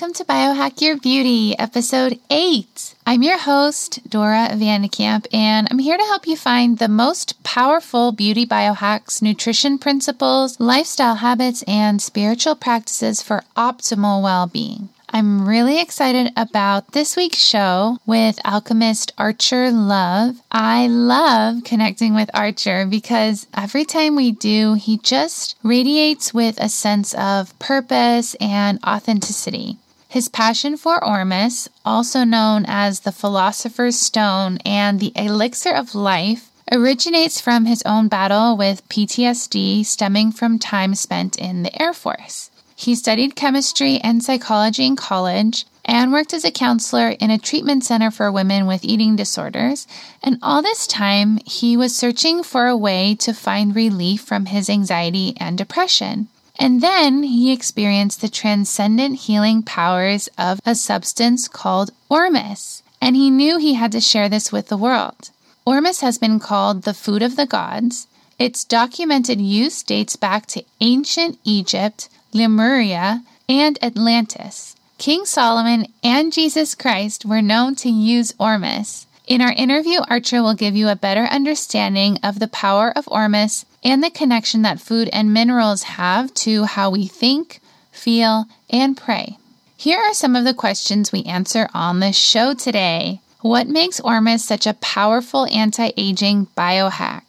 welcome to Biohack Your Beauty, episode 8. I'm your host, Dora Vandekamp, and I'm here to help you find the most powerful beauty biohacks, nutrition principles, lifestyle habits, and spiritual practices for optimal well being. I'm really excited about this week's show with alchemist Archer Love. I love connecting with Archer because every time we do, he just radiates with a sense of purpose and authenticity. His passion for Ormus, also known as the Philosopher's Stone and the Elixir of Life, originates from his own battle with PTSD stemming from time spent in the Air Force. He studied chemistry and psychology in college and worked as a counselor in a treatment center for women with eating disorders. And all this time, he was searching for a way to find relief from his anxiety and depression. And then he experienced the transcendent healing powers of a substance called Ormus. And he knew he had to share this with the world. Ormus has been called the food of the gods. Its documented use dates back to ancient Egypt Lemuria, and Atlantis. King Solomon and Jesus Christ were known to use Ormus. In our interview, Archer will give you a better understanding of the power of Ormus and the connection that food and minerals have to how we think, feel, and pray. Here are some of the questions we answer on the show today. What makes Ormus such a powerful anti aging biohack?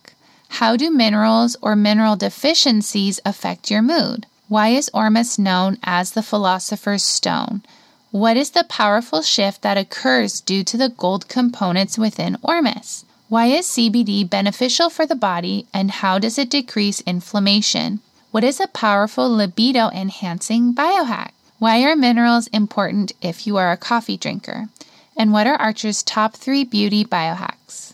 How do minerals or mineral deficiencies affect your mood? Why is Ormus known as the philosopher's stone? What is the powerful shift that occurs due to the gold components within Ormus? Why is CBD beneficial for the body and how does it decrease inflammation? What is a powerful libido enhancing biohack? Why are minerals important if you are a coffee drinker? And what are Archer's top three beauty biohacks?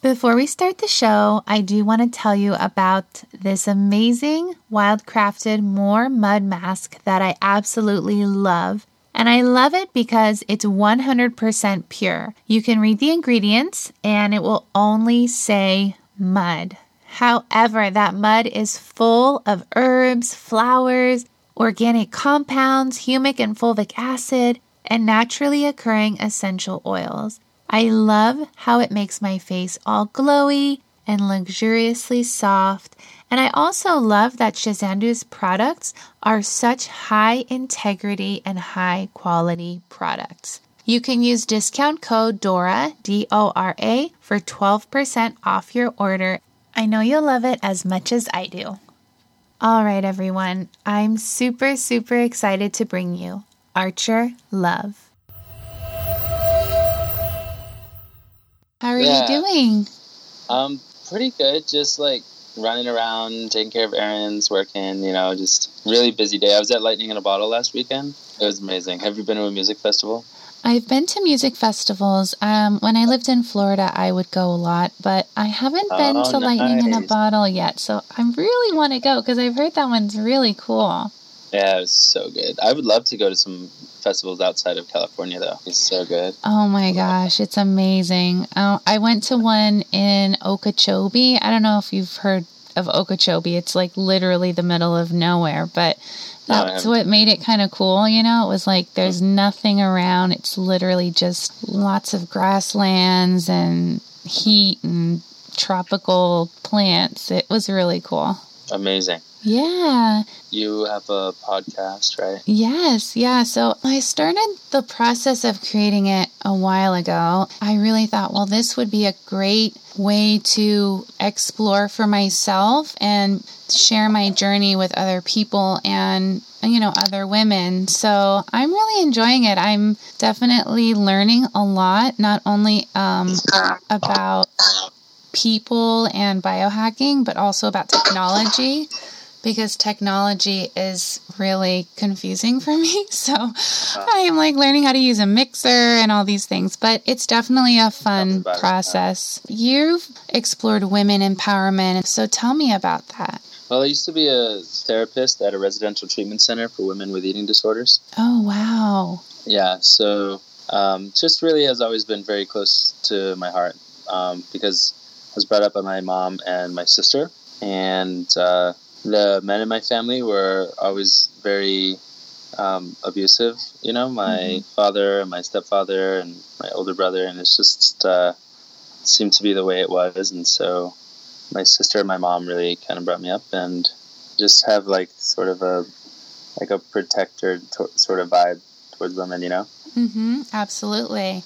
Before we start the show, I do want to tell you about this amazing wildcrafted Moor mud mask that I absolutely love. And I love it because it's 100% pure. You can read the ingredients and it will only say mud. However, that mud is full of herbs, flowers, organic compounds, humic and fulvic acid, and naturally occurring essential oils. I love how it makes my face all glowy and luxuriously soft. And I also love that Shazandu's products are such high integrity and high quality products. You can use discount code DORA, D O R A, for 12% off your order. I know you'll love it as much as I do. All right, everyone, I'm super, super excited to bring you Archer Love. How are yeah. you doing? I'm um, pretty good. Just like running around, taking care of errands, working. You know, just really busy day. I was at Lightning in a Bottle last weekend. It was amazing. Have you been to a music festival? I've been to music festivals. Um, when I lived in Florida, I would go a lot, but I haven't been oh, to nice. Lightning in a Bottle yet. So I really want to go because I've heard that one's really cool. Yeah, it was so good. I would love to go to some festivals outside of California, though. It's so good. Oh my gosh, it's amazing. Uh, I went to one in Okeechobee. I don't know if you've heard of Okeechobee. It's like literally the middle of nowhere, but that's no, what made it kind of cool, you know? It was like there's nothing around. It's literally just lots of grasslands and heat and tropical plants. It was really cool. Amazing. Yeah. You have a podcast, right? Yes, yeah. So I started the process of creating it a while ago. I really thought, well, this would be a great way to explore for myself and share my journey with other people and you know other women so i'm really enjoying it i'm definitely learning a lot not only um, about people and biohacking but also about technology because technology is really confusing for me. So uh, I am like learning how to use a mixer and all these things, but it's definitely a fun process. You've explored women empowerment, so tell me about that. Well, I used to be a therapist at a residential treatment center for women with eating disorders. Oh, wow. Yeah, so um, just really has always been very close to my heart um, because I was brought up by my mom and my sister, and uh, the men in my family were always very um, abusive. You know, my mm-hmm. father and my stepfather and my older brother, and it's just uh, seemed to be the way it was. And so my sister and my mom really kind of brought me up and just have like sort of a like a protector to- sort of vibe towards women. You know. Mm-hmm. Absolutely.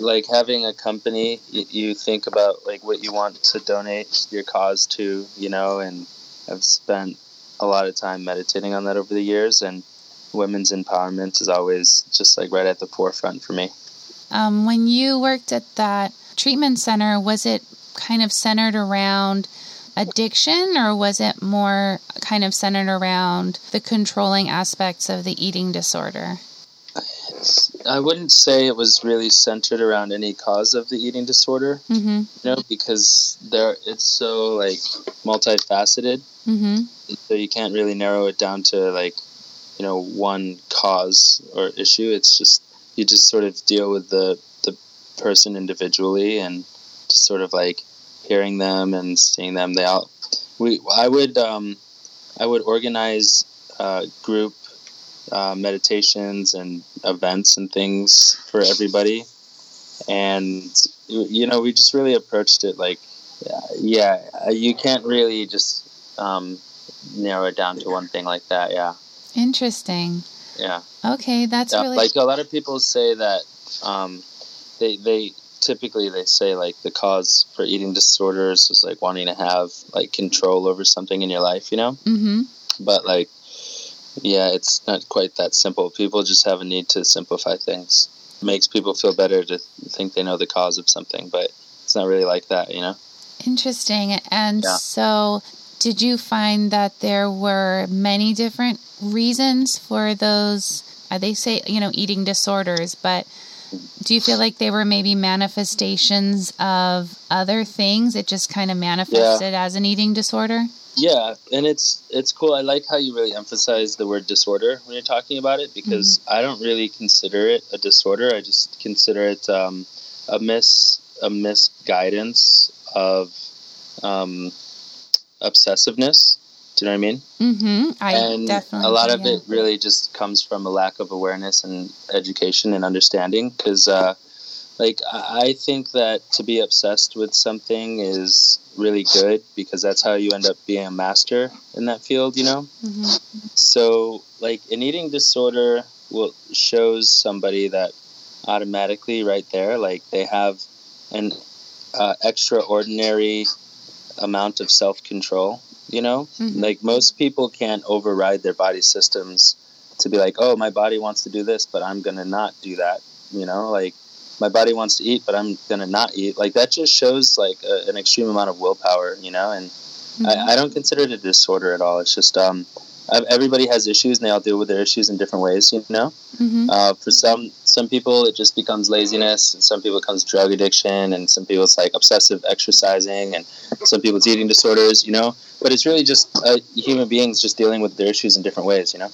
Like having a company, you, you think about like what you want to donate your cause to, you know, and I've spent a lot of time meditating on that over the years, and women's empowerment is always just like right at the forefront for me. Um, when you worked at that treatment center, was it kind of centered around addiction or was it more kind of centered around the controlling aspects of the eating disorder? I wouldn't say it was really centered around any cause of the eating disorder, mm-hmm. you know, because there it's so like multifaceted, mm-hmm. so you can't really narrow it down to like you know one cause or issue. It's just you just sort of deal with the the person individually and just sort of like hearing them and seeing them. They all we I would um, I would organize uh, group uh, meditations and events and things for everybody, and you know we just really approached it like yeah you can't really just um, narrow it down to one thing like that. Yeah. Interesting. Yeah. Okay, that's yeah, really like a lot of people say that um, they they typically they say like the cause for eating disorders is like wanting to have like control over something in your life, you know. Mm-hmm. But like, yeah, it's not quite that simple. People just have a need to simplify things. It makes people feel better to think they know the cause of something, but it's not really like that, you know. Interesting. And yeah. so, did you find that there were many different reasons for those? Uh, they say, you know, eating disorders, but do you feel like they were maybe manifestations of other things? It just kind of manifested yeah. as an eating disorder? Yeah, and it's it's cool. I like how you really emphasize the word disorder when you're talking about it because mm-hmm. I don't really consider it a disorder. I just consider it um, a mis a misguidance of um, obsessiveness. Do you know what I mean? Mm-hmm. I and definitely. A lot of yeah. it really just comes from a lack of awareness and education and understanding. Because, uh, like, I think that to be obsessed with something is really good because that's how you end up being a master in that field. You know. Mm-hmm. So, like, an eating disorder will shows somebody that automatically right there, like, they have an uh, extraordinary amount of self control. You know, mm-hmm. like most people can't override their body systems to be like, oh, my body wants to do this, but I'm gonna not do that. You know, like my body wants to eat, but I'm gonna not eat. Like that just shows like a, an extreme amount of willpower. You know, and mm-hmm. I, I, don't consider it a disorder at all. It's just um, everybody has issues and they all deal with their issues in different ways you know mm-hmm. uh, for some some people it just becomes laziness and some people it becomes drug addiction and some people it's like obsessive exercising and some people it's eating disorders you know but it's really just uh, human beings just dealing with their issues in different ways you know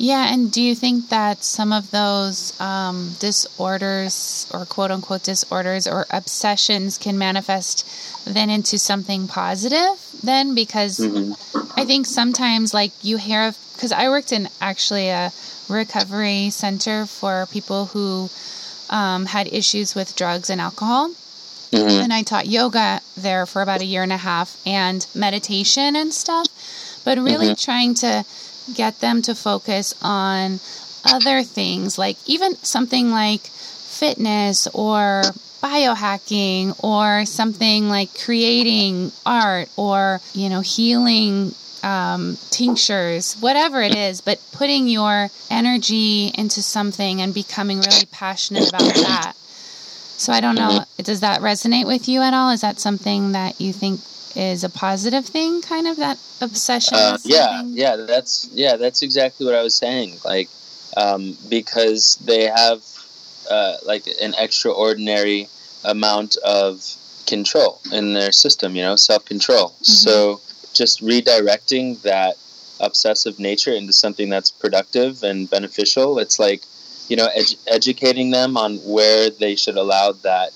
yeah, and do you think that some of those um, disorders or quote unquote disorders or obsessions can manifest then into something positive then? Because mm-hmm. I think sometimes, like, you hear of, because I worked in actually a recovery center for people who um, had issues with drugs and alcohol. Mm-hmm. And I taught yoga there for about a year and a half and meditation and stuff, but really mm-hmm. trying to get them to focus on other things, like even something like fitness or biohacking or something like creating art or, you know, healing um, tinctures, whatever it is, but putting your energy into something and becoming really passionate about that. So I don't know, does that resonate with you at all? Is that something that you think is a positive thing, kind of that obsession? Uh, yeah, yeah, that's yeah, that's exactly what I was saying. Like, um, because they have uh, like an extraordinary amount of control in their system, you know, self control. Mm-hmm. So just redirecting that obsessive nature into something that's productive and beneficial. It's like, you know, ed- educating them on where they should allow that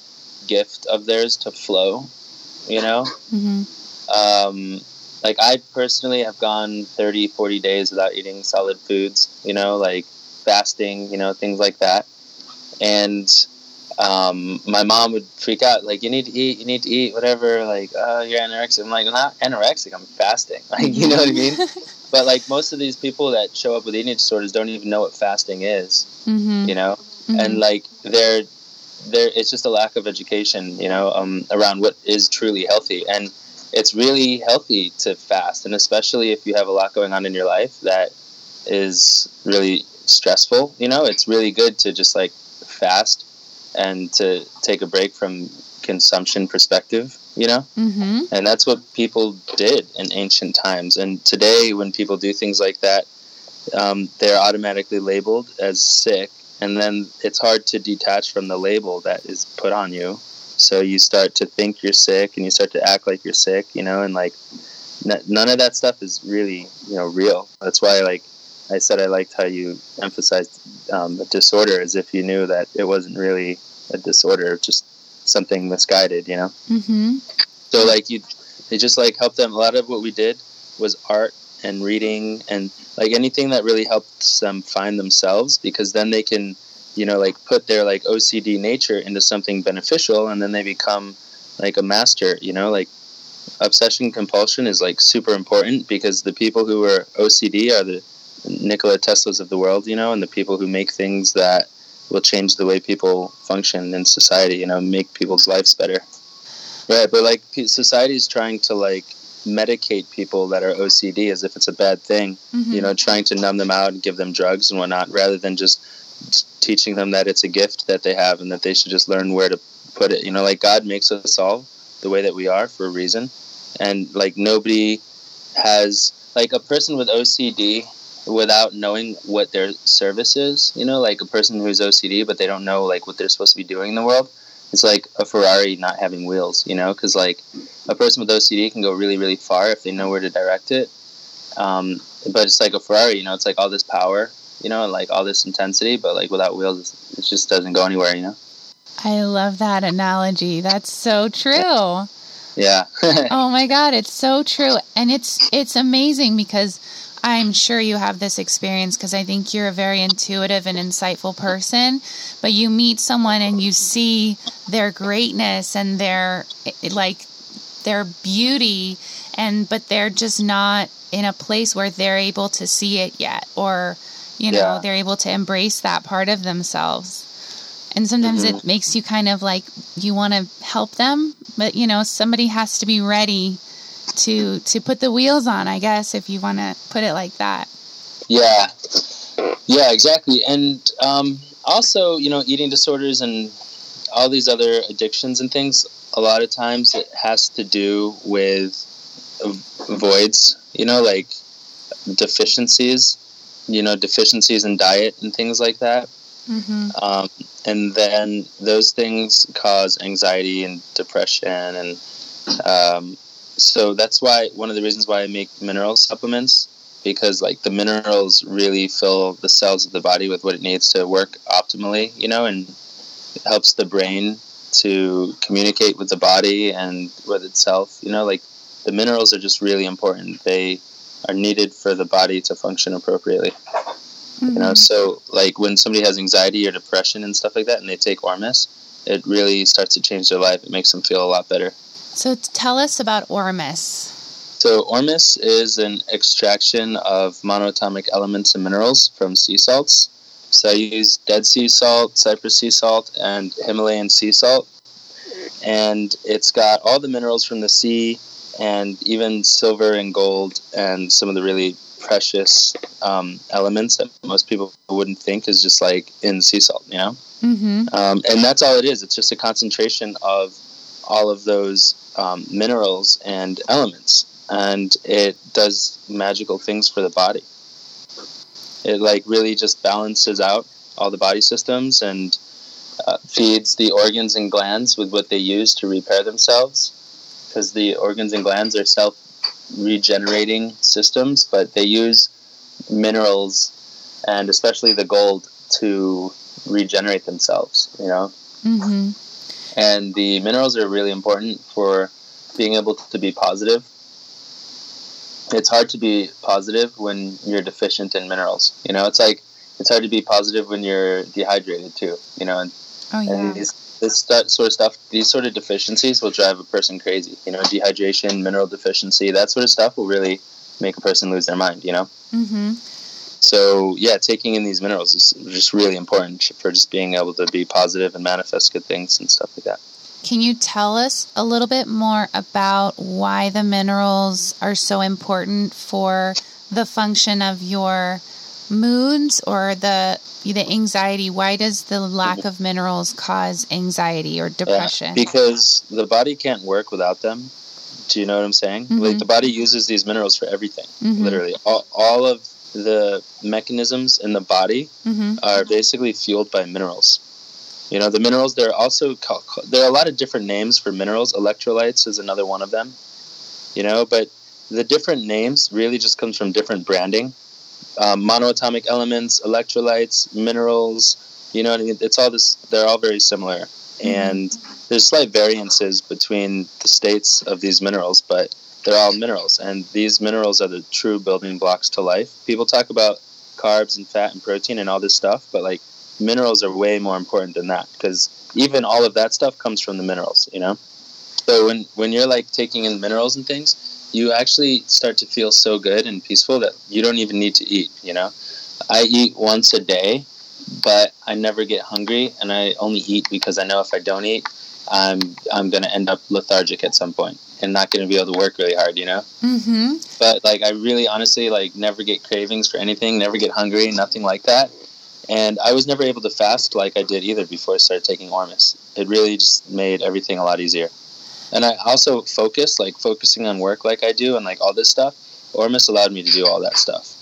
gift of theirs to flow you know mm-hmm. um, like I personally have gone 30, 40 days without eating solid foods, you know, like fasting, you know, things like that. And um, my mom would freak out, like, you need to eat, you need to eat, whatever, like, oh, you're anorexic. I'm like, not anorexic, I'm fasting. Like, you know what I mean? but like most of these people that show up with eating disorders don't even know what fasting is, Mm-hmm. you know? Mhm. And like, they're, they're, it's just a lack of education, you know, um, around what is truly healthy. And it's really healthy to fast. And especially if you have a lot going on in your life that is really stressful, you know, it's really good to just like fast and to take a break from consumption perspective, you know? Mm-hmm. And that's what people did in ancient times. And today, when people do things like that, um, they're automatically labeled as sick. And then it's hard to detach from the label that is put on you. So you start to think you're sick and you start to act like you're sick, you know, and like n- none of that stuff is really, you know, real. That's why, like, I said I liked how you emphasized um, a disorder as if you knew that it wasn't really a disorder, just something misguided, you know? Mm-hmm. So like you, they just like helped them. A lot of what we did was art and reading and like anything that really helps them find themselves because then they can, you know, like put their like OCD nature into something beneficial and then they become like a master. You know, like obsession compulsion is like super important because the people who are OCD are the Nikola Teslas of the world. You know, and the people who make things that will change the way people function in society. You know, make people's lives better. Right, but like society is trying to like medicate people that are OCD as if it's a bad thing. Mm-hmm. You know, trying to numb them out and give them drugs and whatnot, rather than just teaching them that it's a gift that they have and that they should just learn where to put it. You know, like God makes us all the way that we are for a reason, and like nobody has like a person with OCD without knowing what their service is. You know, like a person who's OCD but they don't know like what they're supposed to be doing in the world it's like a Ferrari not having wheels, you know, because like a person with OCD can go really, really far if they know where to direct it. Um, but it's like a Ferrari, you know, it's like all this power, you know, and like all this intensity, but like without wheels, it just doesn't go anywhere, you know. I love that analogy. That's so true. Yeah, oh my god, it's so true. And it's it's amazing because I'm sure you have this experience because I think you're a very intuitive and insightful person, but you meet someone and you see their greatness and their like their beauty and but they're just not in a place where they're able to see it yet or you know, Yeah. they're able to embrace that part of themselves. And sometimes Mhm. it makes you kind of like you want to help them, but you know, somebody has to be ready to to put the wheels on, I guess, if you want to put it like that. yeah, yeah, exactly. And um, also, you know, eating disorders and all these other addictions and things. A lot of times, it has to do with voids. You know, like deficiencies. You know, deficiencies in diet and things like that. Mm-hmm. um, and then those things cause anxiety and depression and um, so that's why one of the reasons why i make mineral supplements because like the minerals really fill the cells of the body with what it needs to work optimally you know and it helps the brain to communicate with the body and with itself you know like the minerals are just really important. They are needed for the body to function appropriately you Mm-hmm. know so like when somebody has anxiety or depression and stuff like that and they take ormus it really starts to change their life. It makes them feel a lot better So tell us about Ormus. so ormus is an extraction of monoatomic elements and minerals from sea salts so i use dead sea salt Cyprus sea salt and himalayan sea salt and it's got all the minerals from the sea and even silver and gold and some of the really precious um, elements that most people wouldn't think is just like in sea salt, you know? Mm-hmm. Um, and that's all it is. It's just a concentration of all of those um, minerals and elements. And it does magical things for the body. It like really just balances out all the body systems and uh, feeds the organs and glands with what they use to repair themselves. Because the organs and glands are self regenerating systems, but they use minerals and especially the gold to regenerate themselves, you know? Mm-hmm. And the minerals are really important for being able to be positive. it's hard to be positive when you're deficient in minerals. You know, it's like it's hard to be positive when you're dehydrated too. You know, and, oh, yeah. and these, this st- sort of stuff, these sort of deficiencies will drive a person crazy. You know, dehydration, mineral deficiency, that sort of stuff will really make a person lose their mind. You know. Mm-hmm. So yeah, taking in these minerals is just really important for just being able to be positive and manifest good things and stuff like that. Can you tell us a little bit more about why the minerals are so important for the function of your moods or the the anxiety? Why does the lack of minerals cause anxiety or depression? Yeah, because the body can't work without them. Do you know what I'm saying? Mm-hmm. Like the body uses these minerals for everything. Mm-hmm. Literally, all, all of the mechanisms in the body mm-hmm. are basically fueled by minerals. You know, the minerals, there are also, there are a lot of different names for minerals. Electrolytes is another one of them, you know, but the different names really just comes from different branding. Um, monoatomic elements, electrolytes, minerals, you know, it's all this, they're all very similar. Mm-hmm. And there's slight variances between the states of these minerals, but they're all minerals. And these minerals are the true building blocks to life. People talk about carbs and fat and protein and all this stuff, but like minerals are way more important than that because even all of that stuff comes from the minerals, you know? So when, when you're like taking in minerals and things, you actually start to feel so good and peaceful that you don't even need to eat, you know? I eat once a day, but I never get hungry and I only eat because I know if I don't eat, I'm I'm gonna end up lethargic at some point and not gonna be able to work really hard, you know. Mm-hmm. But like I really honestly like never get cravings for anything, never get hungry, nothing like that. And I was never able to fast like I did either before I started taking Ormus. It really just made everything a lot easier. And I also focus, like focusing on work like I do and like all this stuff. Ormus allowed me to do all that stuff.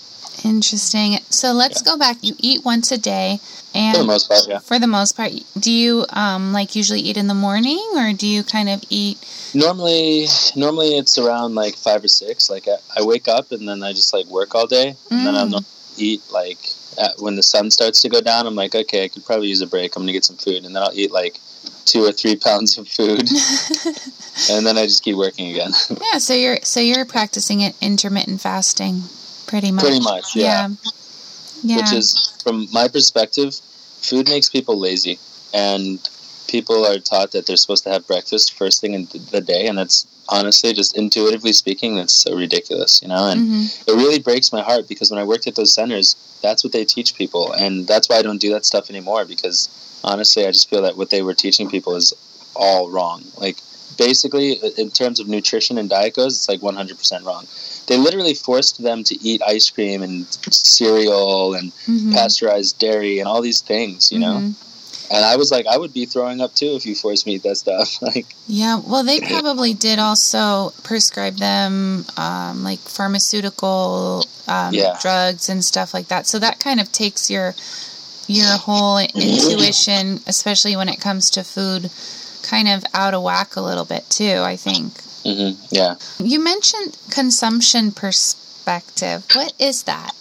Interesting. So let's yeah. go back. You eat once a day, and for the most part, yeah. For the most part, do you um, like usually eat in the morning, or do you kind of eat? Normally, normally it's around like five or six. Like I, I wake up and then I just like work all day, and mm. then I'll eat like at, when the sun starts to go down, I'm like, okay, I could probably use a break. I'm gonna get some food, and then I'll eat like two or three pounds of food, and then I just keep working again. yeah, so you're so you're practicing it intermittent fasting, pretty much. Pretty much, yeah. yeah. yeah. Which is, from my perspective, food makes people lazy, and people are taught that they're supposed to have breakfast first thing in the day, and that's honestly, just intuitively speaking, that's so ridiculous, you know? And mm-hmm. it really breaks my heart because when I worked at those centers, that's what they teach people. And that's why I don't do that stuff anymore because honestly, I just feel that what they were teaching people is all wrong. Like, basically, in terms of nutrition and diet goes, it's like 100% wrong. They literally forced them to eat ice cream and cereal and mm-hmm. pasteurized dairy and all these things, you know? Mm-hmm and I was like, I would be throwing up too if you forced me to eat that stuff. like, yeah, well, they probably did also prescribe them um, like pharmaceutical um, yeah. drugs and stuff like that. So that kind of takes your your whole intuition, especially when it comes to food, kind of out of whack a little bit too. I think. Mm-hmm. Yeah. You mentioned consumption perspective. What is that?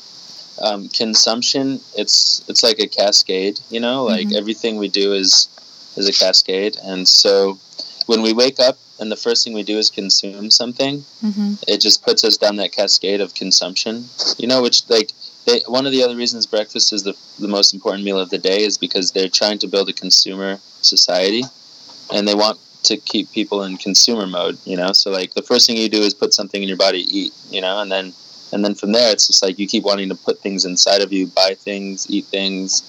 um, consumption it's it's like a cascade you know like mm-hmm. everything we do is is a cascade and so when we wake up and the first thing we do is consume something mm-hmm. it just puts us down that cascade of consumption you know which like they, one of the other reasons breakfast is the, the most important meal of the day is because they're trying to build a consumer society and they want to keep people in consumer mode you know? So like the first thing you do is put something in your body eat you know? And then and then from there it's just like you keep wanting to put things inside of you buy things eat things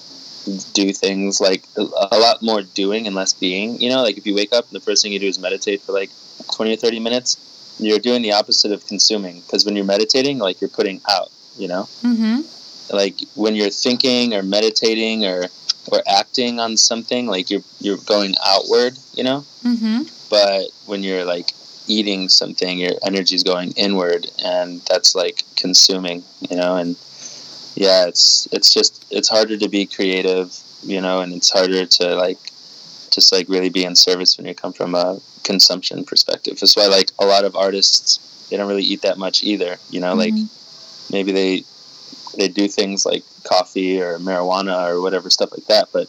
do things like a, lot more doing and less being you know? Like if you wake up and the first thing you do is meditate for like 20 or 30 minutes you're doing the opposite of consuming because when you're meditating like you're putting out you know? Mm-hmm. Like when you're thinking or meditating or or acting on something like you're you're going outward you know mm-hmm. but when you're like eating something, your energy is going inward, and that's like consuming, you know. And yeah, it's it's just it's harder to be creative, you know, and it's harder to like just like really be in service when you come from a consumption perspective. That's why like a lot of artists they don't really eat that much either, you know. Mm-hmm. Like maybe they they do things like coffee or marijuana or whatever stuff like that, but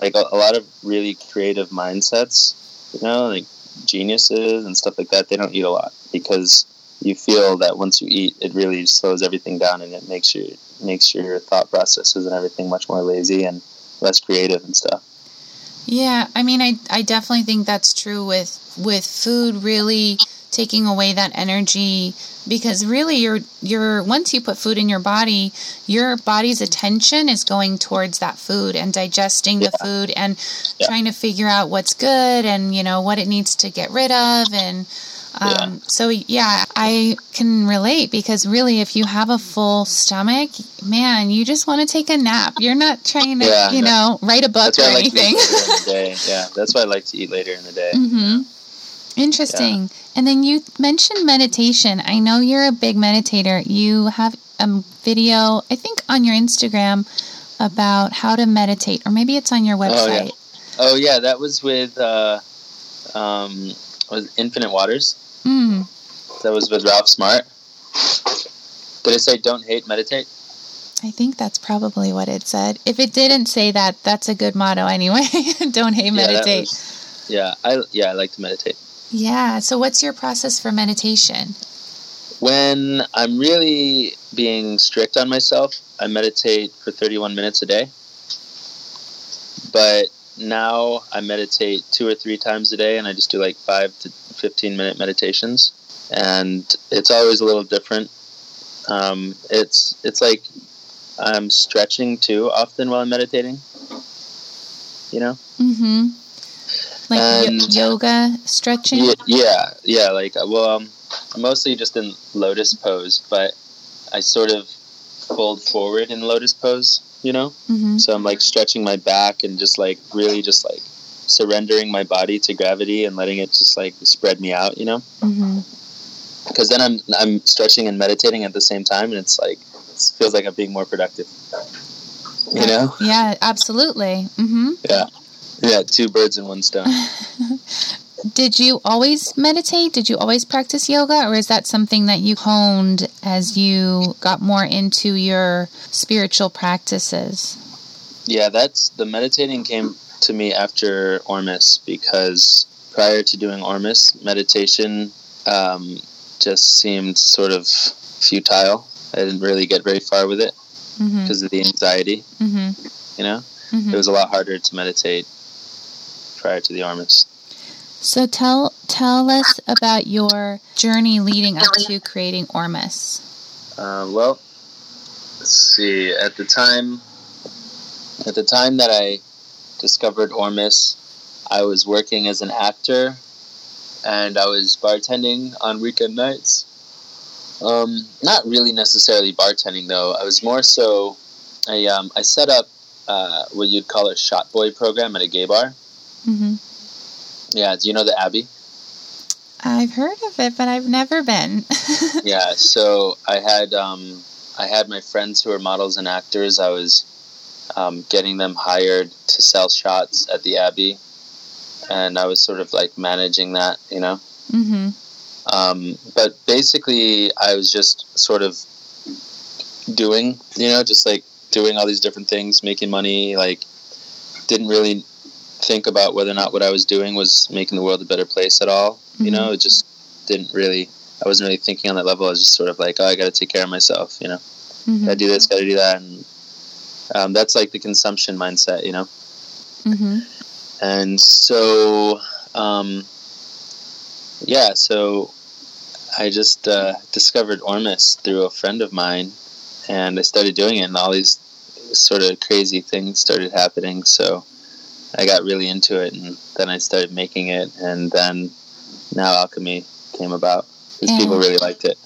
like a, a lot of really creative mindsets, you know, like geniuses and stuff like that, they don't eat a lot because you feel that once you eat, it really slows everything down and it makes your makes your thought processes and everything much more lazy and less creative and stuff. Yeah, I mean, I I definitely think that's true with with food really taking away that energy because really you're you're once you put food in your body your body's attention is going towards that food and digesting yeah. the food and yeah. trying to figure out what's good and you know what it needs to get rid of and um, Yeah. so yeah i can relate because really if you have a full stomach man you just want to take a nap you're not trying to you know write a book That's or like to anything eat later in the day. Yeah, that's why I like to eat later in the day. hmm Interesting. And then you mentioned meditation. I know you're a big meditator. You have a video, I think, on your Instagram about how to meditate, or maybe it's on your website. Oh, yeah. Oh yeah, that was with uh, um, was Infinite Waters. Mm. That was with Ralph Smart. Did it say don't hate, meditate? I think that's probably what it said. If it didn't say that, that's a good motto anyway. Don't hate, Yeah, meditate. was- yeah, I yeah I like to meditate. Yeah. So, what's your process for meditation? When I'm really being strict on myself, I meditate for 31 minutes a day. But now I meditate two or three times a day, and I just do like five to 15 minute meditations, and it's always a little different. Um, it's it's like I'm stretching too often while I'm meditating. You know? Mm-hmm. Like And- yoga, stretching. Yeah, yeah, yeah. Like, uh, well, um, mostly just in lotus pose, but I sort of fold forward in lotus pose. You know, Mm-hmm. so I'm like stretching my back and just like really just like surrendering my body to gravity and letting it just like spread me out. You know, Mm-hmm. because then I'm I'm stretching and meditating at the same time, and it's like it feels like I'm being more productive. You know? Yeah, absolutely. Mm-hmm. Yeah. Yeah, two birds in one stone. Did you always meditate? Did you always practice yoga? Or is that something that you honed as you got more into your spiritual practices? Yeah, that's the meditating came to me after Ormus because prior to doing Ormus, meditation um, just seemed sort of futile. I didn't really get very far with it Mm-hmm. because of the anxiety. Mm-hmm. You know, Mm-hmm. it was a lot harder to meditate prior to the Ormus. So tell tell us about your journey leading up to creating Ormus. Uh, well, let's see. At the time, at the time that I discovered Ormus, I was working as an actor, and I was bartending on weekend nights. Um, not really necessarily bartending though. I was more so. I um, I set up uh, what you'd call a shot boy program at a gay bar. Mm-hmm. Yeah, do you know the Abbey? I've heard of it, but I've never been. yeah so i had um, i had my friends who were models and actors i was um, getting them hired to sell shots at the abbey and i was sort of like managing that you know mm-hmm. um, but basically i was just sort of doing you know just like doing all these different things making money like didn't really think about whether or not what i was doing was making the world a better place at all you Mhm. know it just didn't really i wasn't really thinking on that level i was just sort of like oh i gotta take care of myself you know Mm-hmm. gotta do this gotta do that and um, that's like the consumption mindset you know Mm-hmm. and so um, yeah so i just uh, discovered ormus through a friend of mine and i started doing it and all these sort of crazy things started happening so i got really into it and then i started making it and then now alchemy came about because people really liked it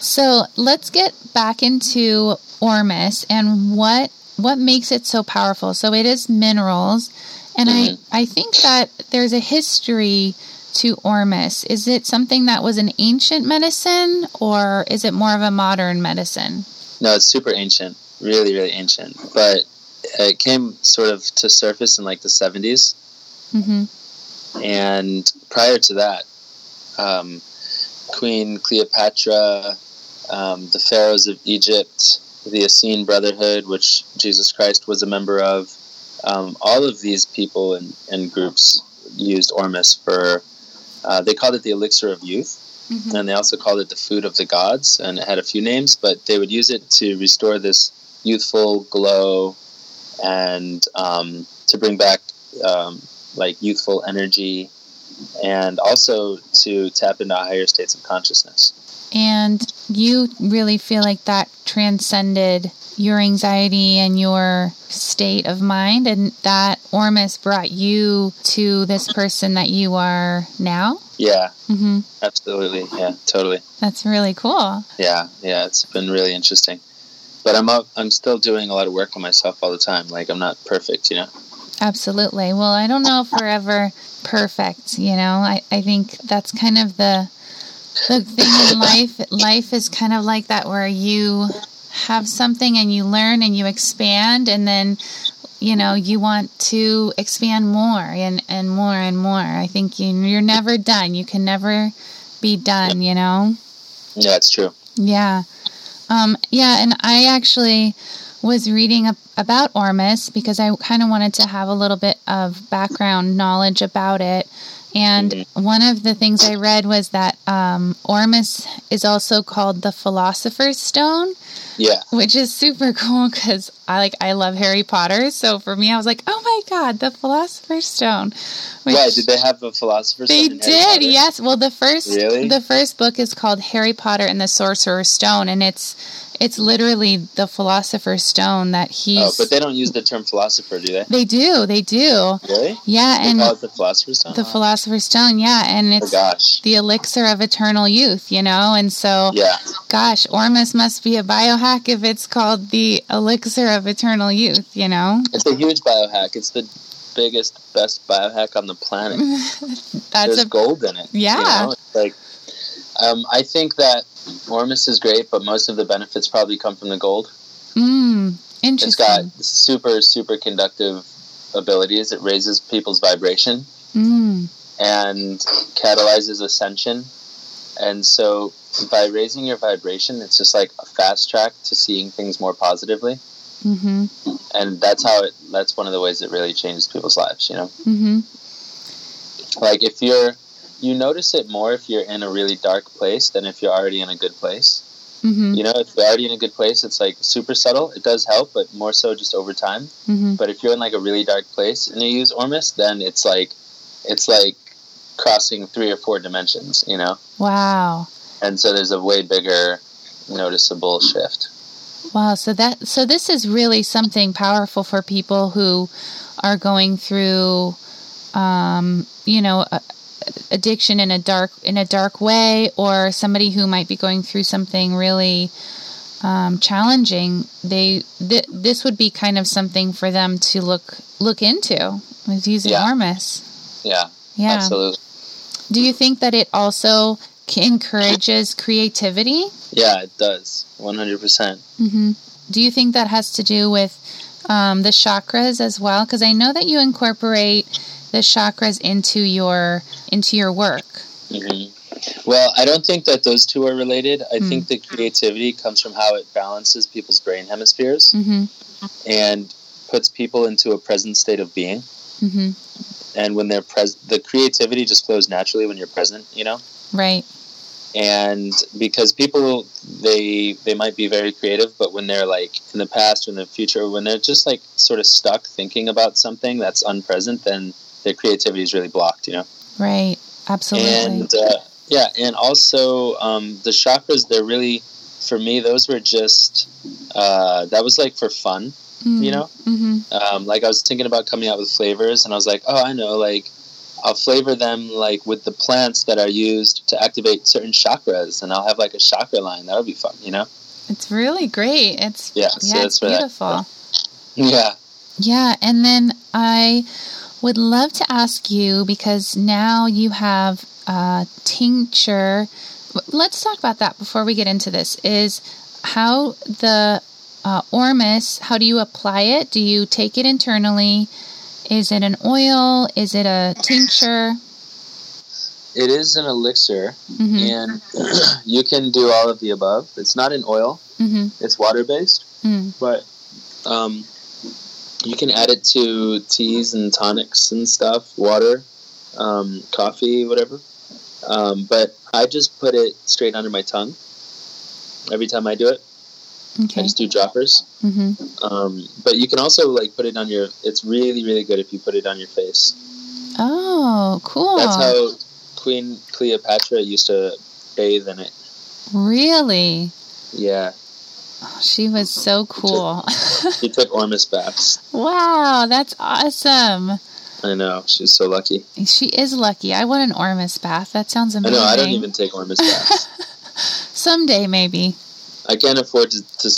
So let's get back into Ormus and what what makes it so powerful. So it is minerals, and Mhm. I I think that there's a history to Ormus. Is it something that was an ancient medicine, or is it more of a modern medicine? No, it's super ancient, really, really ancient. But it came sort of to surface in like the 70s. Mm-hmm. And prior to that, um, Queen Cleopatra, um, the pharaohs of Egypt, the Essene Brotherhood, which Jesus Christ was a member of, um, all of these people and, and groups used Ormus for, uh, they called it the elixir of youth. Mhm. and they also called it the food of the gods, and it had a few names, but they would use it to restore this youthful glow and um, to bring back um, like youthful energy, and also to tap into higher states of consciousness. And you really feel like that transcended your anxiety and your state of mind, and that Ormus brought you to this person that you are now? Yeah, hmm absolutely. Yeah, totally. That's really cool. Yeah, yeah, it's been really interesting. But I'm up, I'm still doing a lot of work on myself all the time. Like I'm not perfect, you know. Absolutely. Well, I don't know if we're ever perfect, you know. I, I think that's kind of the the thing in life. Life is kind of like that where you have something and you learn and you expand and then you know you want to expand more and, and more and more. I think you, you're never done. You can never be done, you know. Yeah, it's true. Yeah. Um, yeah, and I actually was reading ab- about Ormus because I kind of wanted to have a little bit of background knowledge about it. And one of the things I read was that um, Ormus is also called the Philosopher's Stone, Yeah, which is super cool because I like I love Harry Potter. So for me, I was like, oh my god, the Philosopher's Stone. Which- did they have a philosopher's they stone Harry did, yes. Well, the first Really? the first book is called Harry Potter and the Sorcerer's Stone, and it's it's literally the Philosopher's Stone that he. Oh, but they don't use the term philosopher, do they? they do, they do, Really? yeah, They and call it the philosopher's stone. the Oh, Philosopher's Stone, yeah, and Oh it's gosh. the elixir of eternal youth, you know, and so Yeah, gosh, Ormus must be a biohack if it's called the elixir of eternal youth, you know. it's a huge biohack. It's the biggest, best biohack on the planet. That's There's a gold in it. Yeah. you know? Like, um, I think that Ormus is great, but most of the benefits probably come from the gold. mm, It's got super, super conductive abilities. It raises people's vibration mm, and catalyzes ascension. And so, by raising your vibration, it's just like a fast track to seeing things more positively. mm-hmm, And that's how it. That's one of the ways it really changes people's lives. You know, mm-hmm, like if you're, you notice it more if you're in a really dark place than if you're already in a good place. mm-hmm, You know, if you're already in a good place, it's like super subtle. It does help, but more so just over time. mm-hmm. But if you're in like a really dark place and you use Ormus, then it's like, it's like crossing three or four dimensions. You know, Wow. and so there's a way bigger noticeable shift. Wow, so that so this is really something powerful for people who are going through um, you know, a, addiction in a dark in a dark way or somebody who might be going through something really um, challenging. They th- this would be kind of something for them to look look into with using Yeah. Ormus. Yeah, Yeah. absolutely. Do you think that it also encourages creativity? Yeah, it does. 100%. hmm Do you think that has to do with um, the chakras as well? Because I know that you incorporate the chakras into your into your work. hmm Well, I don't think that those two are related. I Hmm. think the creativity comes from how it balances people's brain hemispheres hmm and puts people into a present state of being. And when they're present, the creativity just flows naturally when you're present, you know? Right. and because people they they might be very creative but when they're like in the past or in the future when they're just like sort of stuck thinking about something that's unpresent then their creativity is really blocked you know Right. Absolutely. and uh, yeah and also um, the chakras they're really for me those were just uh, that was like for fun you know hmm um, like I was thinking about coming out with flavors, and I was like, oh, I know, like I'll flavor them like with the plants that are used to activate certain chakras, and I'll have like a chakra line. That would be fun, you know? It's really great. It's Yeah, yeah, that's it's where that- beautiful. Yeah, Yeah, and then I would love to ask you because now you have a tincture. Let's talk about that before we get into this. Is how the uh, Ormus, how do you apply it? Do you take it internally? Is it an oil? Is it a tincture? it is an elixir, hmm and you can do all of the above. It's not an oil; hmm it's water based, mm but um, you can add it to teas and tonics and stuff, water, um, coffee, whatever. Um, but I just put it straight under my tongue every time I do it. I just do droppers. hmm Um, but you can also like put it on your. It's really really good if you put it on your face. Oh, cool. That's how Queen Cleopatra used to bathe in it. really? Yeah, Oh, she was so cool. she took Ormus baths. wow, that's awesome. I know she's so lucky. She is lucky. I want an Ormus bath. That sounds amazing. I know I don't even take Ormus baths. Someday, maybe. I can't afford to, to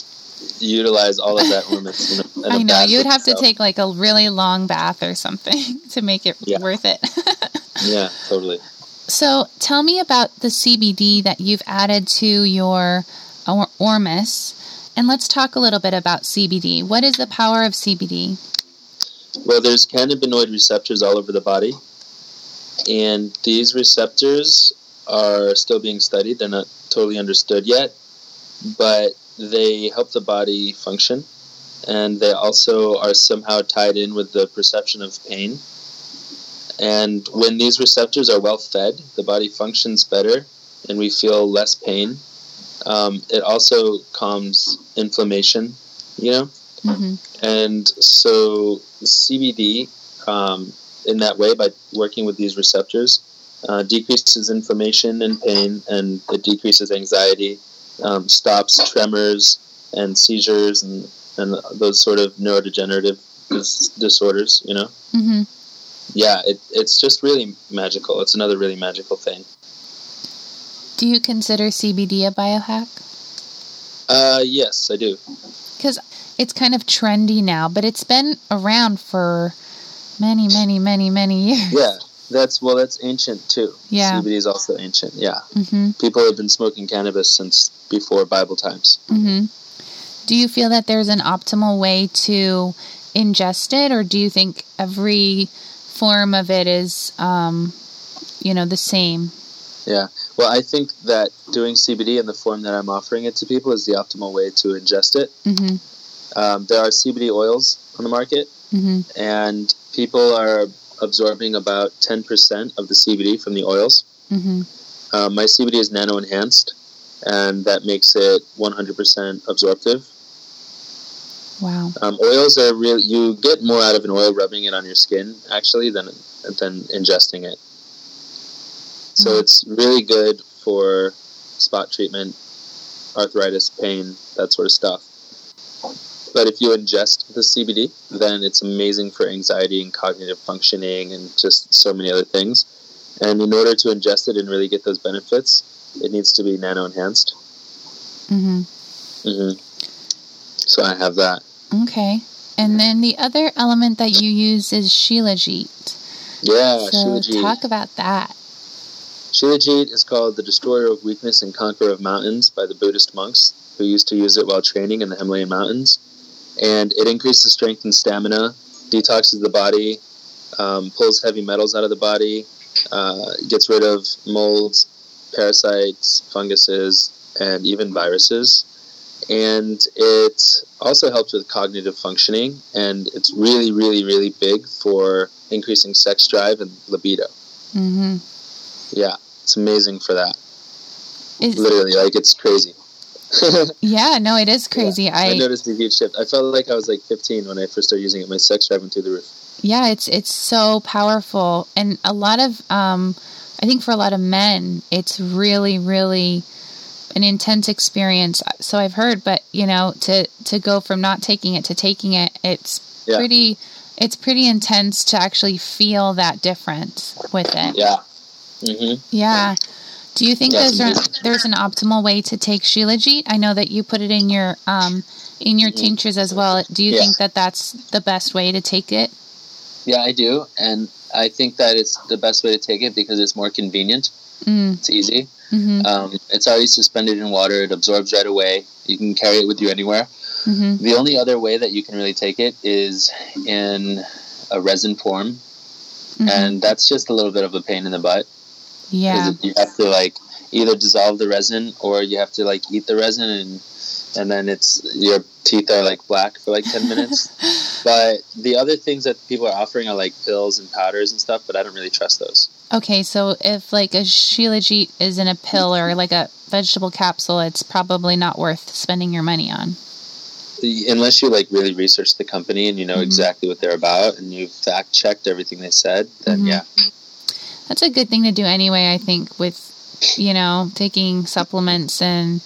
utilize all of that Ormus. In a, in I know. bath You would have to take like a really long bath or something to make it Yeah. worth it. Yeah, totally. so, tell me about the CBD that you've added to your or- Ormus. And let's talk a little bit about CBD. What is the power of CBD? Well, there's cannabinoid receptors all over the body, and these receptors are still being studied. They're not totally understood yet, but they help the body function, and they also are somehow tied in with the perception of pain. And when these receptors are well fed, the body functions better, and we feel less pain. Um, it also calms inflammation, you know. hmm And so CBD, um, in that way, by working with these receptors, uh, decreases inflammation and pain, and it decreases anxiety, um, stops tremors and seizures, and, and those sort of neurodegenerative dis- disorders. You know, hmm yeah, it, it's just really magical. It's another really magical thing. Do you consider CBD a biohack? Uh, yes, I do. Because it's kind of trendy now, but it's been around for many, many, many, many years. Yeah, that's well, that's ancient too. Yeah. CBD is also ancient. Yeah, hmm people have been smoking cannabis since before Bible times. hmm Do you feel that there's an optimal way to ingest it, or do you think every form of it is, um, you know, the same? Yeah. Well, I think that doing CBD in the form that I'm offering it to people is the optimal way to ingest it. hmm Um, there are CBD oils on the market, hmm and people are absorbing about 10% of the CBD from the oils. hmm Um, my CBD is nano enhanced, and that makes it 100% absorptive. Wow. Um, oils are real. You get more out of an oil rubbing it on your skin actually than than ingesting it. So Mhm. it's really good for spot treatment, arthritis, pain, that sort of stuff. But if you ingest the CBD, then it's amazing for anxiety and cognitive functioning and just so many other things. And in order to ingest it and really get those benefits, it needs to be nano enhanced. hmm hmm So I have that. Okay. And then the other element that you use is Shilajit. Yeah, so Shilajit. talk about that. Shilajit is called the destroyer of weakness and conqueror of mountains by the Buddhist monks who used to use it while training in the Himalayan mountains. And it increases strength and stamina, detoxes the body, um, pulls heavy metals out of the body, uh, gets rid of molds, parasites, funguses, and even viruses. And it also helps with cognitive functioning, and it's really, really, really big for increasing sex drive and libido. hmm Yeah, it's amazing for that. Is, Literally, like it's crazy. yeah, no, it is crazy. I, I noticed a huge shift. I felt like I was like 15 when I first started using it. My sex drive went through the roof. yeah, it's it's so powerful, and a lot of um, I think for a lot of men, it's really, really an intense experience. So I've heard, but you know, to to go from not taking it to taking it, it's Yeah. pretty. It's pretty intense to actually feel that difference with it. Yeah. hmm Yeah. Do you think there's a, there's an optimal way to take Shilajit? I know that you put it in your um in your Mhm. tinctures as well. Do you Yeah. think that that's the best way to take it? Yeah, I do, and I think that it's the best way to take it because it's more convenient. Mm. It's easy. Mhm. Um, it's already suspended in water. It absorbs right away. You can carry it with you anywhere. Mhm. The only other way that you can really take it is in a resin form, Mhm. and that's just a little bit of a pain in the butt. Yeah. you have to like either dissolve the resin or you have to like eat the resin and and then it's your teeth are like black for like 10 minutes but the other things that people are offering are like pills and powders and stuff but i don't really trust those Okay, so if like a Shilajit is in a pill or like a vegetable capsule, it's probably not worth spending your money on. Unless you like really research the company and you know Mhm. exactly what they're about and you fact checked everything they said, then Mhm. yeah. That's a good thing to do anyway, I think, with, you know, taking supplements and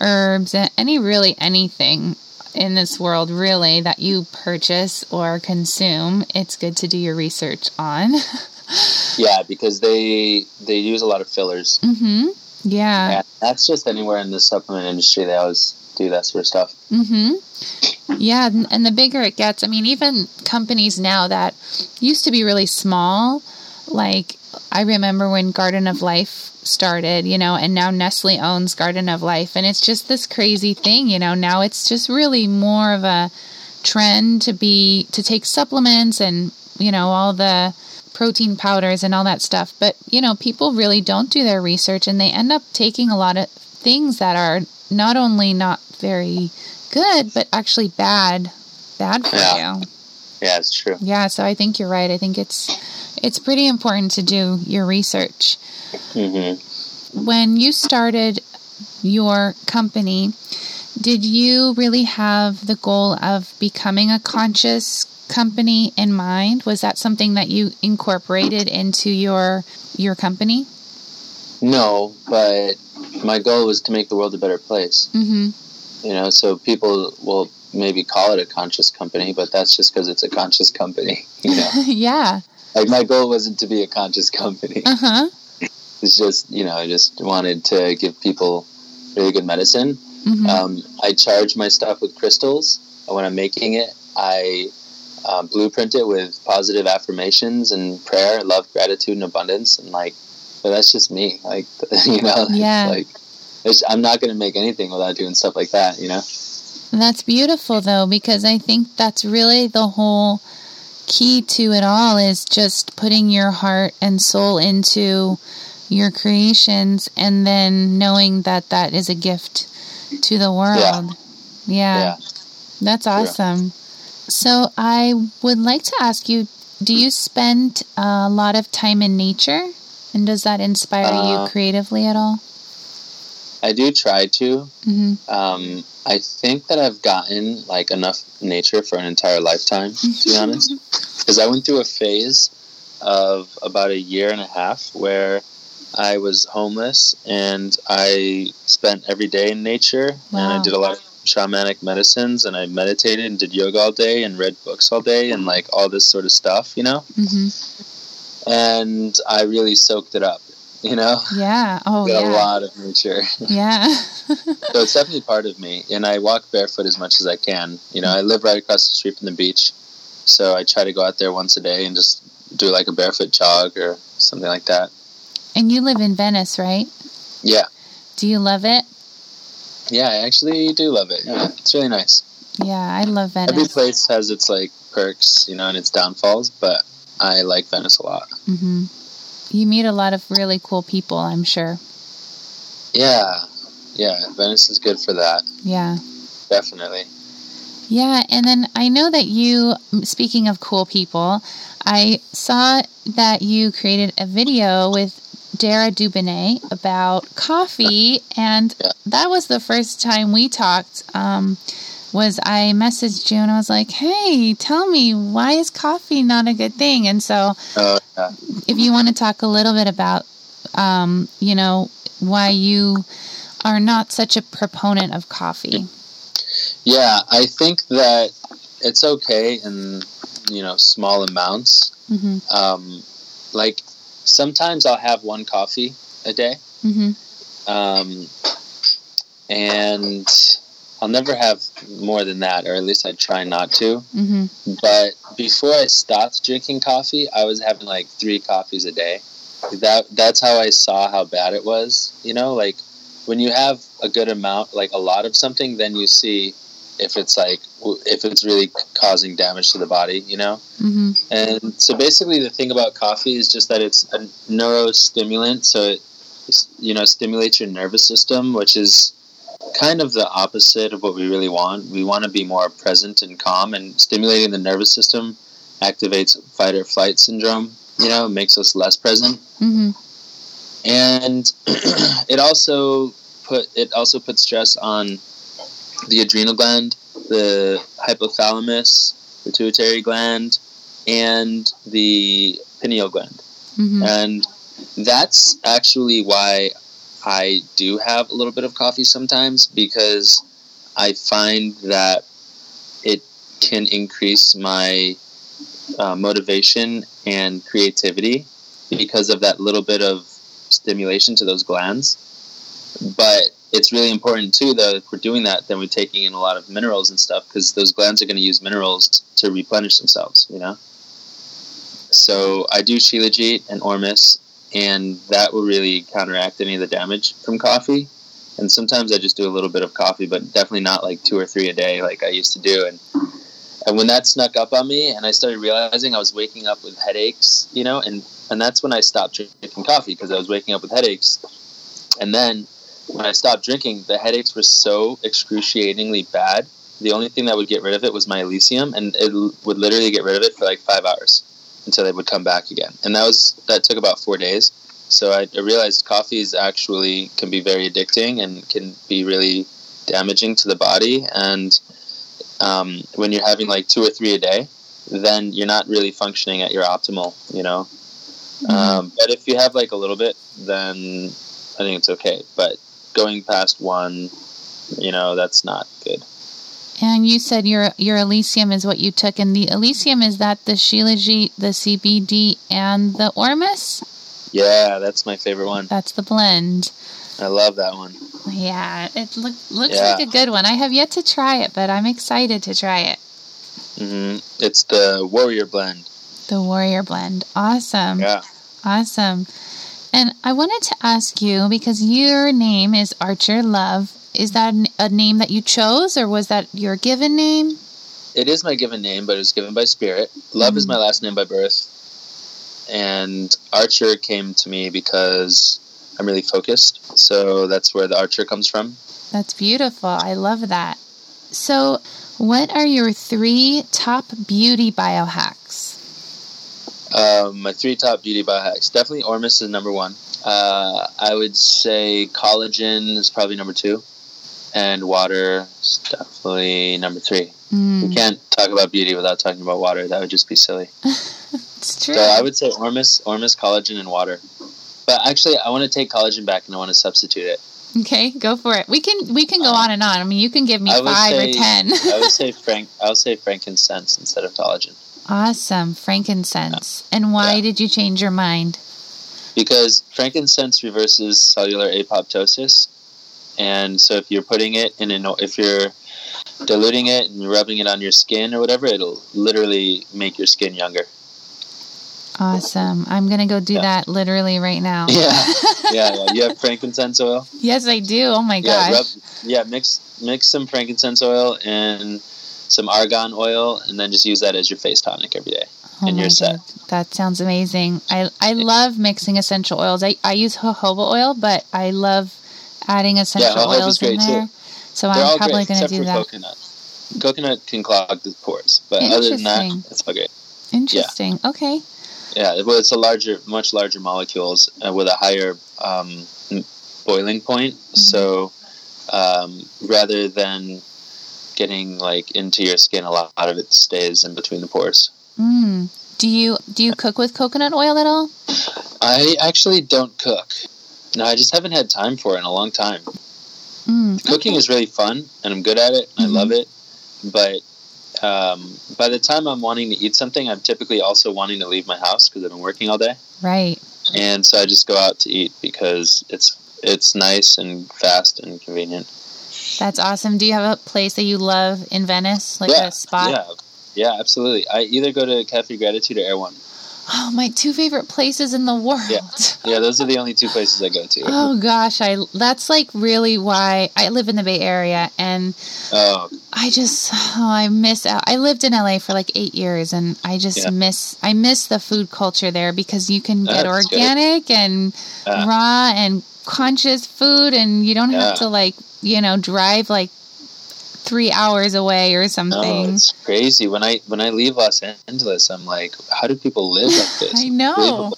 herbs and any really anything in this world, really, that you purchase or consume. It's good to do your research on. Yeah, because they they use a lot of fillers. mm-hmm. Yeah. And that's just anywhere in the supplement industry. They always do that sort of stuff. Mm-hmm. Yeah, and the bigger it gets, I mean, even companies now that used to be really small, like I remember when Garden of Life started, you know, and now Nestle owns Garden of Life, and it's just this crazy thing, you know. Now it's just really more of a trend to be to take supplements and you know all the protein powders and all that stuff. But you know, people really don't do their research, and they end up taking a lot of things that are not only not very good, but actually bad, bad for Yeah. you. Yeah, it's true. Yeah, so I think you're right. I think it's it's pretty important to do your research. hmm When you started your company, did you really have the goal of becoming a conscious company in mind? Was that something that you incorporated into your your company? No, but my goal was to make the world a better place. Mhm. You know, so people will maybe call it a conscious company, but that's just because it's a conscious company. You know, yeah. Like my goal wasn't to be a conscious company. Uh-huh. It's just you know, I just wanted to give people really good medicine. Mhm. Um, I charge my stuff with crystals. When I'm making it, I uh, blueprint it with positive affirmations and prayer, love, gratitude, and abundance. And like, but that's just me. Like, you know, Yeah. like it's, I'm not going to make anything without doing stuff like that. You know? That's beautiful though, because I think that's really the whole key to it all is just putting your heart and soul into your creations and then knowing that that is a gift to the world. Yeah. Yeah. That's awesome. So I would like to ask you, do you spend a lot of time in nature? And does that inspire Uh, you creatively at all? I do try to. hmm Um, I think that I've gotten like enough nature for an entire lifetime, to be honest. Because I went through a phase of about a year and a half where I was homeless and I spent every day in nature and I did a lot of shamanic medicines and I meditated and did yoga all day and read books all day and like all this sort of stuff, you know? hmm And I really soaked it up, you know? Yeah. Oh, Got a yeah. lot of nature. Yeah. So it's definitely part of me, and I walk barefoot as much as I can. You know, I live right across the street from the beach, so I try to go out there once a day and just do like a barefoot jog or something like that. and you live in Venice, right? Yeah, Do you love it? yeah, I actually do love it. Yeah, it's really nice. Yeah, I love Venice. Every place has its like perks, you know, and its downfalls, but I like Venice a lot. hmm You meet a lot of really cool people, I'm sure. Yeah, yeah, Venice is good for that, Yeah. definitely. Yeah, and then I know that you, speaking of cool people, I saw that you created a video with Dara Dubonnet about coffee, and Yeah. that was the first time we talked. Um, was I messaged you and I was like, "Hey, tell me why is coffee not a good thing?" And so, yeah. if you want to talk a little bit about, um, you know, why you are not such a proponent of coffee. yeah, I think that it's okay in you know small amounts. hmm um, like sometimes I'll have one coffee a day, hmm um, and I'll never have more than that, or at least I try not to. hmm But before I stopped drinking coffee, I was having like three coffees a day. That that's how I saw how bad it was. You know, like when you have a good amount, like a lot of something, then you see if it's like if it's really causing damage to the body. You know. hmm And so basically, the thing about coffee is just that it's a neurostimulant, so it you know stimulates your nervous system, which is kind of the opposite of what we really want. We want to be more present and calm, and stimulating the nervous system activates fight or flight syndrome, You know, makes us less present. hmm and it also put it also puts stress on the adrenal gland, the hypothalamus, pituitary gland, and the pineal gland. hmm And that's actually why I do have a little bit of coffee sometimes because I find that it can increase my uh, motivation and creativity because of that little bit of stimulation to those glands. But it's really important too, though, if we're doing that, then we're taking in a lot of minerals and stuff because those glands are going to use minerals to replenish themselves, you know? So I do Shilajit and Ormus, and that will really counteract any of the damage from coffee. And sometimes I just do a little bit of coffee, but definitely not like two or three a day like I used to do. And and when that snuck up on me, and I started realizing I was waking up with headaches, you know, and and that's when I stopped drinking coffee because I was waking up with headaches. And then when I stopped drinking, the headaches were so excruciatingly bad. The only thing that would get rid of it was my Elysium, and it would literally get rid of it for like five hours until they would come back again. And that was that took about four days. So I, I realized coffee is actually can be very addicting and can be really damaging to the body. And um, when you're having like two or three a day, then you're not really functioning at your optimal, you know. Um, but if you have like a little bit, then I think it's okay. But going past one, you know, that's not good. And you said your your Elysium is what you took, and the Elysium is that the Shilajit, the CBD, and the Ormus. Yeah, that's my favorite one. That's the blend. I love that one. Yeah, it look, looks Yeah. like a good one. I have yet to try it, but I'm excited to try it. Mm-hmm. It's the Warrior Blend. The Warrior Blend. Awesome. Yeah. Awesome. And I wanted to ask you because your name is Archer Love. Is that a name that you chose, or was that your given name? It is my given name, but it was given by spirit. Love is Mhm. my last name by birth. And Archer came to me because I'm really focused. So that's where the Archer comes from. That's beautiful. I love that. So, what are your three top beauty biohacks? Um, my three top beauty biohacks. Definitely Ormus is number one. Uh, I would say collagen is probably number two. And water is definitely number three. Mm, We can't talk about beauty without talking about water. That would just be silly. it's true. So I would say Ormus, Ormus, collagen, and water. But actually, I want to take collagen back and I want to substitute it. okay, go for it. We can we can go Uh, on and on. I mean, you can give me five say- or ten. I would say frank. I would say frankincense instead of collagen awesome, frankincense. And why Yeah. did you change your mind? because frankincense reverses cellular apoptosis, and so if you're putting it in an if you're diluting it and you're rubbing it on your skin or whatever, it'll literally make your skin younger. Awesome. I'm gonna go do Yeah. that literally right now. Yeah, yeah, yeah. You have frankincense oil. Yes, I do. Oh my Yeah, gosh. rub, yeah. Mix mix some frankincense oil and some argan oil, and then just use that as your face tonic every day. Oh and you're set. God. That sounds amazing. I I love mixing essential oils. I, I use jojoba oil, but I love adding essential jojoba's oils in great, too. there. So They're I'm probably going to do that. coconut. Coconut can clog the pores, but other than that, it's all great. Interesting. Yeah. Okay. Yeah, well, it's a larger, much larger molecules uh, with a higher um, boiling point. Mm-hmm. So um, rather than getting like into your skin, a lot of it stays in between the pores. Mm. Do you do you cook with coconut oil at all? I actually don't cook. No, I just haven't had time for it in a long time. Mm. Cooking okay. is really fun, and I'm good at it. I Mhm. love it, but um, by the time I'm wanting to eat something, I'm typically also wanting to leave my house because I've been working all day. right. and so I just go out to eat because it's it's nice and fast and convenient. That's awesome. Do you have a place that you love in Venice, like yeah, a spot? yeah, yeah, absolutely. I either go to Cafe Gratitude or Erewhon. Oh, my two favorite places in the world. Yeah. Yeah, those are the only two places I go to. Oh gosh, I that's like really why I live in the Bay Area and Oh, I just oh, I miss out. I lived in LA for like 8 years and I just Yeah. miss I miss the food culture there because you can get That's good. organic and Yeah. raw and conscious food and you don't Yeah. have to like, you know, drive like three hours away or something. No, it's crazy. When I when I leave Los Angeles, I'm like, how do people live like this? I know.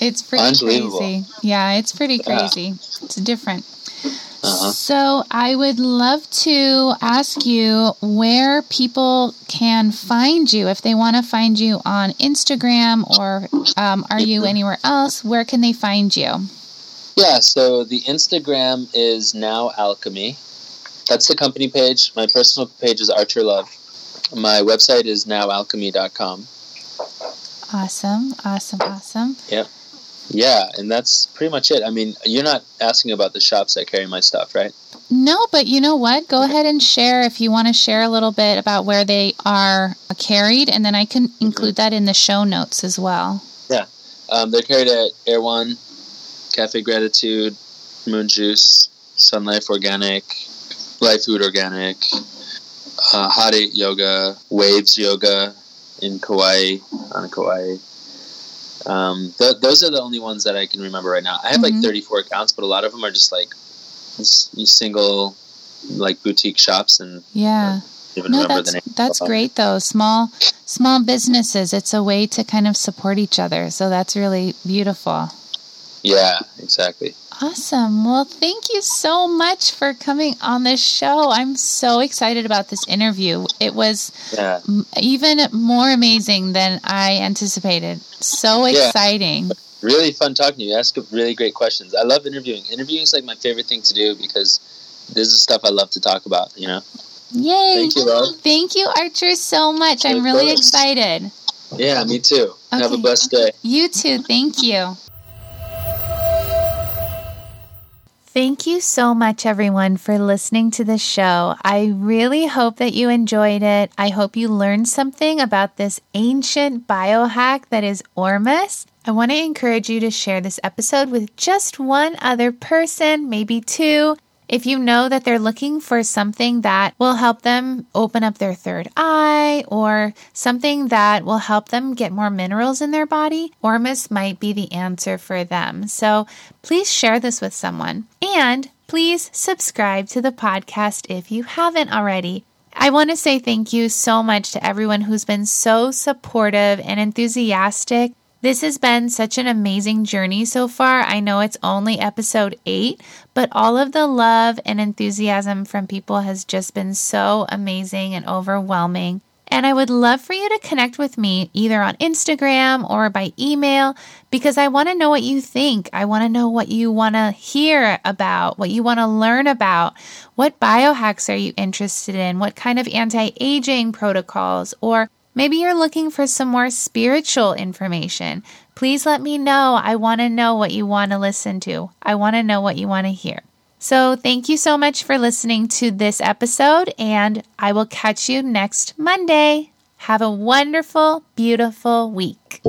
It's pretty crazy. Yeah, it's pretty Yeah. crazy. It's different. Uh-huh. So, I would love to ask you where people can find you if they want to find you on Instagram or um, are you anywhere else? Where can they find you? Yeah, so the Instagram is now Alchemy. That's the company page. My personal page is Archer Love. My website is nowalchemy.com. Awesome, awesome, awesome. Yeah, Yeah, and that's pretty much it. I mean, you're not asking about the shops that carry my stuff, right? No, but you know what? Go ahead and share if you want to share a little bit about where they are carried, and then I can include that in the show notes as well. Yeah. Um, they're carried at Erewhon, Cafe Gratitude, Moon Juice, Sun Life Organic, Life Food Organic, uh, Hot Eight Yoga, Waves Yoga in Kauai, on Kauai. Um, th- those are the only ones that I can remember right now. I have Mhm. like 34 accounts, but a lot of them are just like s- single, like boutique shops, and Yeah. No, that's the name. that's great though. Small small businesses. It's a way to kind of support each other. So that's really beautiful. Yeah, exactly. Awesome. Well, thank you so much for coming on this show. I'm so excited about this interview. It was Yeah. m- even more amazing than I anticipated. So Yeah. exciting. really fun talking to you. You ask really great questions. I love interviewing. Interviewing is like my favorite thing to do because this is stuff I love to talk about. You know. Yay. Thank you, Rob. Thank you, Archer, so much. I'm really excited. Yeah, me too. Have a blessed day. You too. Thank you. Thank you so much, everyone, for listening to the show. I really hope that you enjoyed it. I hope you learned something about this ancient biohack that is Ormus. I want to encourage you to share this episode with just one other person, maybe two. If you know that they're looking for something that will help them open up their third eye or something that will help them get more minerals in their body, Ormus might be the answer for them. So please share this with someone. And please subscribe to the podcast if you haven't already. I want to say thank you so much to everyone who's been so supportive and enthusiastic. This has been such an amazing journey so far. I know it's only episode eight, but all of the love and enthusiasm from people has just been so amazing and overwhelming. And I would love for you to connect with me either on Instagram or by email because I want to know what you think. I want to know what you want to hear about, what you want to learn about. What biohacks are you interested in? What kind of anti aging protocols? Or maybe you're looking for some more spiritual information. Please let me know. I want to know what you want to listen to, I want to know what you want to hear. So, thank you so much for listening to this episode, and I will catch you next Monday. Have a wonderful, beautiful week.